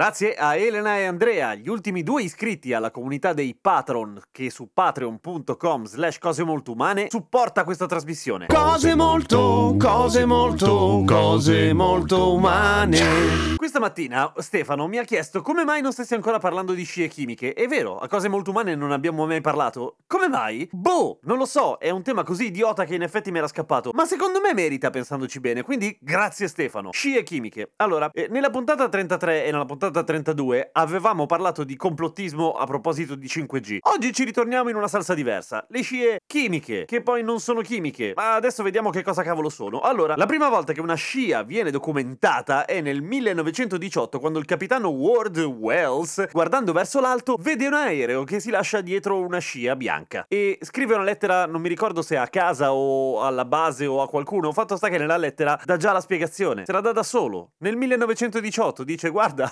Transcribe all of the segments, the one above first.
Grazie a Elena e Andrea, gli ultimi due iscritti alla comunità dei patron che su patreon.com slash cose molto umane supporta questa trasmissione. Cose molto, cose molto, cose molto umane. Questa mattina Stefano mi ha chiesto come mai non stessi ancora parlando di scie chimiche. È vero, a cose molto umane non abbiamo mai parlato. Come mai? Boh, non lo so, è un tema così idiota che in effetti mi era scappato. Ma secondo me merita pensandoci bene, quindi grazie Stefano. Scie chimiche. Allora, eh, nella puntata 33 e nella puntata 32 avevamo parlato di complottismo a proposito di 5G. Oggi ci ritorniamo in una salsa diversa, le scie chimiche, che poi non sono chimiche, ma adesso vediamo che cosa cavolo sono. Allora, la prima volta che una scia viene documentata è nel 1918 quando il capitano Ward Wells, guardando verso l'alto, vede un aereo che si lascia dietro una scia bianca e scrive una lettera, non mi ricordo se a casa o alla base o a qualcuno, fatto sta che nella lettera dà già la spiegazione, se la dà da solo. Nel 1918 dice guarda,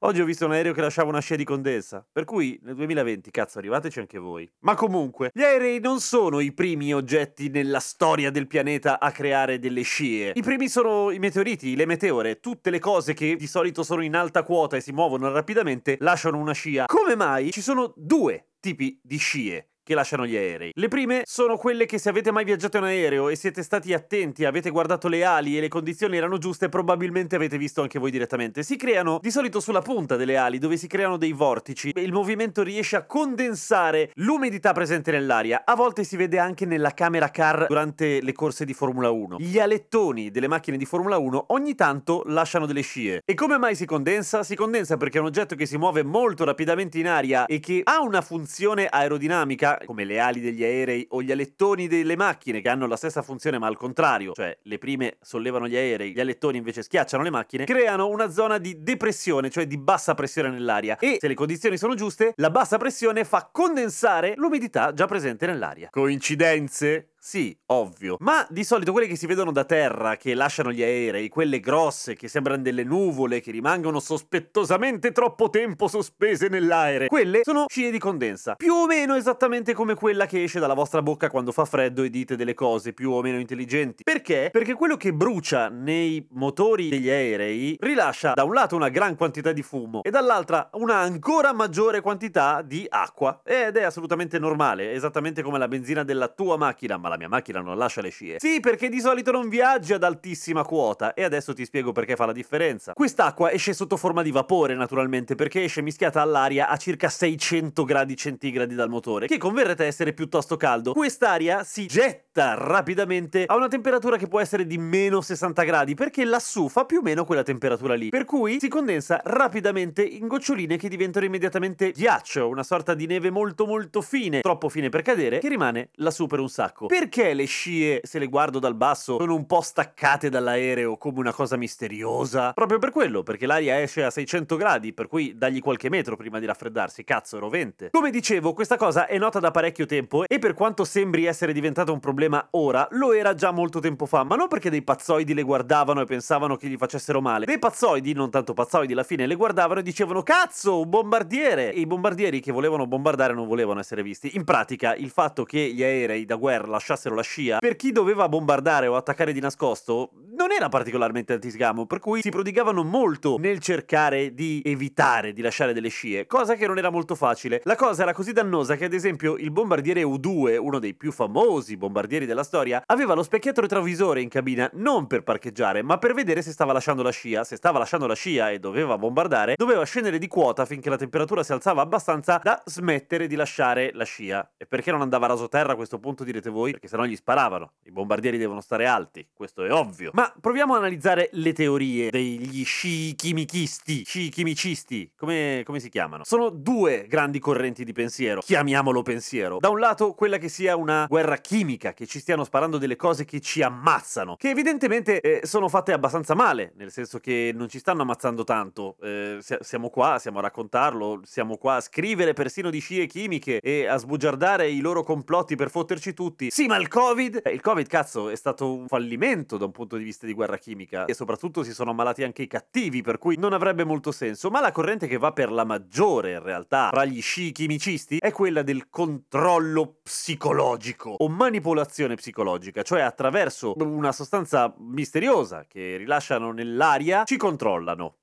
Oggi ho visto un aereo che lasciava una scia di condensa. Per cui nel 2020, cazzo, arrivateci anche voi. Ma comunque, gli aerei non sono i primi oggetti nella storia del pianeta a creare delle scie. I primi sono i meteoriti, le meteore, tutte le cose che di solito sono in alta quota e si muovono rapidamente lasciano una scia. Come mai ci sono due tipi di scie? Che lasciano gli aerei. Le prime sono quelle che se avete mai viaggiato in aereo e siete stati attenti, avete guardato le ali e le condizioni erano giuste, probabilmente avete visto anche voi direttamente. Si creano di solito sulla punta delle ali, dove si creano dei vortici. Il movimento riesce a condensare l'umidità presente nell'aria. A volte si vede anche nella camera car durante le corse di Formula 1. Gli alettoni delle macchine di Formula 1 ogni tanto lasciano delle scie. E come mai si condensa? Si condensa perché è un oggetto che si muove molto rapidamente in aria e che ha una funzione aerodinamica come le ali degli aerei o gli alettoni delle macchine che hanno la stessa funzione ma al contrario, cioè le prime sollevano gli aerei, gli alettoni invece schiacciano le macchine, creano una zona di depressione, cioè di bassa pressione nell'aria e se le condizioni sono giuste, la bassa pressione fa condensare l'umidità già presente nell'aria. Coincidenze? Sì, ovvio. Ma di solito quelle che si vedono da terra, che lasciano gli aerei, quelle grosse, che sembrano delle nuvole, che rimangono sospettosamente troppo tempo sospese nell'aere, quelle sono scie di condensa. Più o meno esattamente come quella che esce dalla vostra bocca quando fa freddo e dite delle cose più o meno intelligenti. Perché? Perché quello che brucia nei motori degli aerei rilascia da un lato una gran quantità di fumo e dall'altra una ancora maggiore quantità di acqua. Ed è assolutamente normale, esattamente come la benzina della tua macchina, ma la mia macchina non lascia le scie. Sì, perché di solito non viaggia ad altissima quota e adesso ti spiego perché fa la differenza. Quest'acqua esce sotto forma di vapore, naturalmente, perché esce mischiata all'aria a circa 600 gradi centigradi dal motore, che converrete essere piuttosto caldo. Quest'aria si getta rapidamente a una temperatura che può essere di meno 60 gradi, perché lassù fa più o meno quella temperatura lì. Per cui si condensa rapidamente in goccioline che diventano immediatamente ghiaccio, una sorta di neve molto molto fine, troppo fine per cadere, che rimane lassù per un sacco. Perché le scie, se le guardo dal basso, sono un po' staccate dall'aereo come una cosa misteriosa? Proprio per quello, perché l'aria esce a 600 gradi, per cui dagli qualche metro prima di raffreddarsi, cazzo, rovente. Come dicevo, questa cosa è nota da parecchio tempo e per quanto sembri essere diventato un problema ora, lo era già molto tempo fa, ma non perché dei pazzoidi le guardavano e pensavano che gli facessero male. Dei pazzoidi, non tanto pazzoidi alla fine, le guardavano e dicevano cazzo, un bombardiere! E i bombardieri che volevano bombardare non volevano essere visti. In pratica, il fatto che gli aerei da guerra lasciassero la scia, per chi doveva bombardare o attaccare di nascosto, non era particolarmente antisgamo, per cui si prodigavano molto nel cercare di evitare di lasciare delle scie, cosa che non era molto facile. La cosa era così dannosa che, ad esempio, il bombardiere U2, uno dei più famosi bombardieri della storia, aveva lo specchietto retrovisore in cabina non per parcheggiare, ma per vedere se stava lasciando la scia. Se stava lasciando la scia e doveva bombardare, doveva scendere di quota finché la temperatura si alzava abbastanza da smettere di lasciare la scia. E perché non andava raso terra a questo punto direte voi? perché sennò gli sparavano. I bombardieri devono stare alti, questo è ovvio. Ma proviamo a analizzare le teorie degli sci chimichisti, sci chimicisti, come, come si chiamano? Sono due grandi correnti di pensiero, chiamiamolo pensiero. Da un lato quella che sia una guerra chimica, che ci stiano sparando delle cose che ci ammazzano, che evidentemente eh, sono fatte abbastanza male, nel senso che non ci stanno ammazzando tanto. Eh, siamo qua, siamo a raccontarlo, siamo qua a scrivere persino di scie chimiche e a sbugiardare i loro complotti per fotterci tutti. Sì, ma il Covid? Eh, il Covid, cazzo, è stato un fallimento da un punto di vista di guerra chimica e soprattutto si sono ammalati anche i cattivi, per cui non avrebbe molto senso. Ma la corrente che va per la maggiore, in realtà, fra gli sci chimicisti è quella del controllo psicologico o manipolazione psicologica, cioè attraverso una sostanza misteriosa che rilasciano nell'aria ci controllano.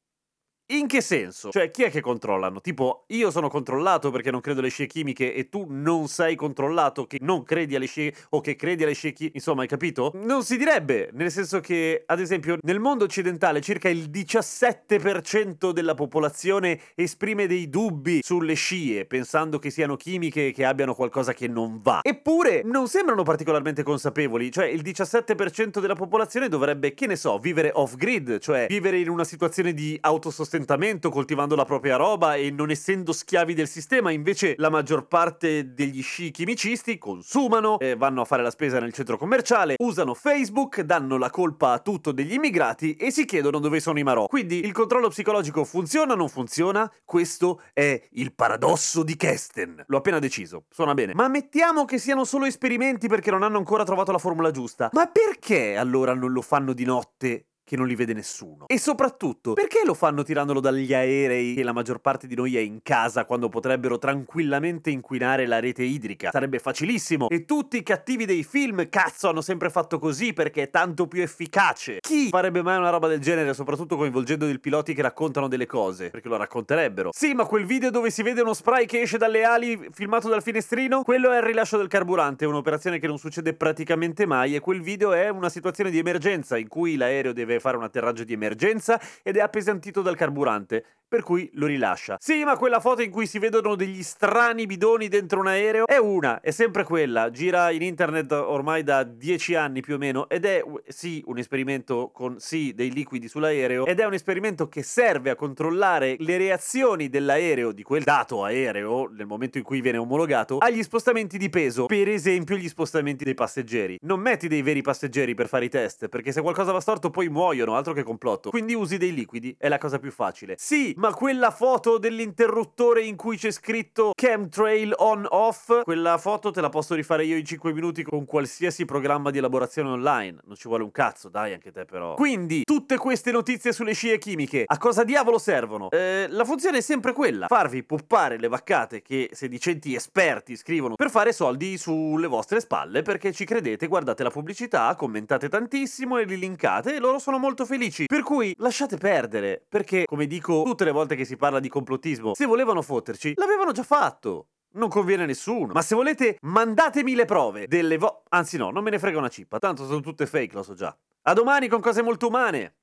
In che senso? Cioè, chi è che controllano? Tipo, io sono controllato perché non credo alle scie chimiche e tu non sei controllato che non credi alle scie o che credi alle scie chimiche. Insomma, hai capito? Non si direbbe, nel senso che, ad esempio, nel mondo occidentale circa il 17% della popolazione esprime dei dubbi sulle scie, pensando che siano chimiche e che abbiano qualcosa che non va. Eppure, non sembrano particolarmente consapevoli, cioè il 17% della popolazione dovrebbe, che ne so, vivere off-grid, cioè vivere in una situazione di autosostentamento sostentamento coltivando la propria roba e non essendo schiavi del sistema, invece la maggior parte degli sci chimicisti consumano, eh, vanno a fare la spesa nel centro commerciale, usano Facebook, danno la colpa a tutto degli immigrati e si chiedono dove sono i marò. Quindi il controllo psicologico funziona o non funziona? Questo è il paradosso di Kesten. L'ho appena deciso, suona bene. Ma mettiamo che siano solo esperimenti perché non hanno ancora trovato la formula giusta. Ma perché allora non lo fanno di notte che non li vede nessuno. E soprattutto, perché lo fanno tirandolo dagli aerei che la maggior parte di noi è in casa quando potrebbero tranquillamente inquinare la rete idrica? Sarebbe facilissimo. E tutti i cattivi dei film, cazzo, hanno sempre fatto così perché è tanto più efficace. Chi farebbe mai una roba del genere, soprattutto coinvolgendo dei piloti che raccontano delle cose? Perché lo racconterebbero. Sì, ma quel video dove si vede uno spray che esce dalle ali filmato dal finestrino, quello è il rilascio del carburante, un'operazione che non succede praticamente mai e quel video è una situazione di emergenza in cui l'aereo deve deve fare un atterraggio di emergenza ed è appesantito dal carburante, per cui lo rilascia. Sì, ma quella foto in cui si vedono degli strani bidoni dentro un aereo è una, è sempre quella, gira in internet ormai da dieci anni più o meno ed è sì un esperimento con sì dei liquidi sull'aereo ed è un esperimento che serve a controllare le reazioni dell'aereo, di quel dato aereo, nel momento in cui viene omologato, agli spostamenti di peso, per esempio gli spostamenti dei passeggeri. Non metti dei veri passeggeri per fare i test, perché se qualcosa va storto poi muoiono, altro che complotto. Quindi usi dei liquidi, è la cosa più facile. Sì, ma quella foto dell'interruttore in cui c'è scritto chemtrail on off, quella foto te la posso rifare io in 5 minuti con qualsiasi programma di elaborazione online. Non ci vuole un cazzo, dai anche te però. Quindi, tutte queste notizie sulle scie chimiche, a cosa diavolo servono? Eh, la funzione è sempre quella, farvi puppare le vaccate che sedicenti esperti scrivono per fare soldi sulle vostre spalle perché ci credete, guardate la pubblicità, commentate tantissimo e li linkate e loro sono molto felici. Per cui lasciate perdere, perché come dico tutte le volte che si parla di complottismo, se volevano fotterci, l'avevano già fatto. Non conviene a nessuno. Ma se volete, mandatemi le prove delle vo... Anzi no, non me ne frega una cippa, tanto sono tutte fake, lo so già. A domani con cose molto umane.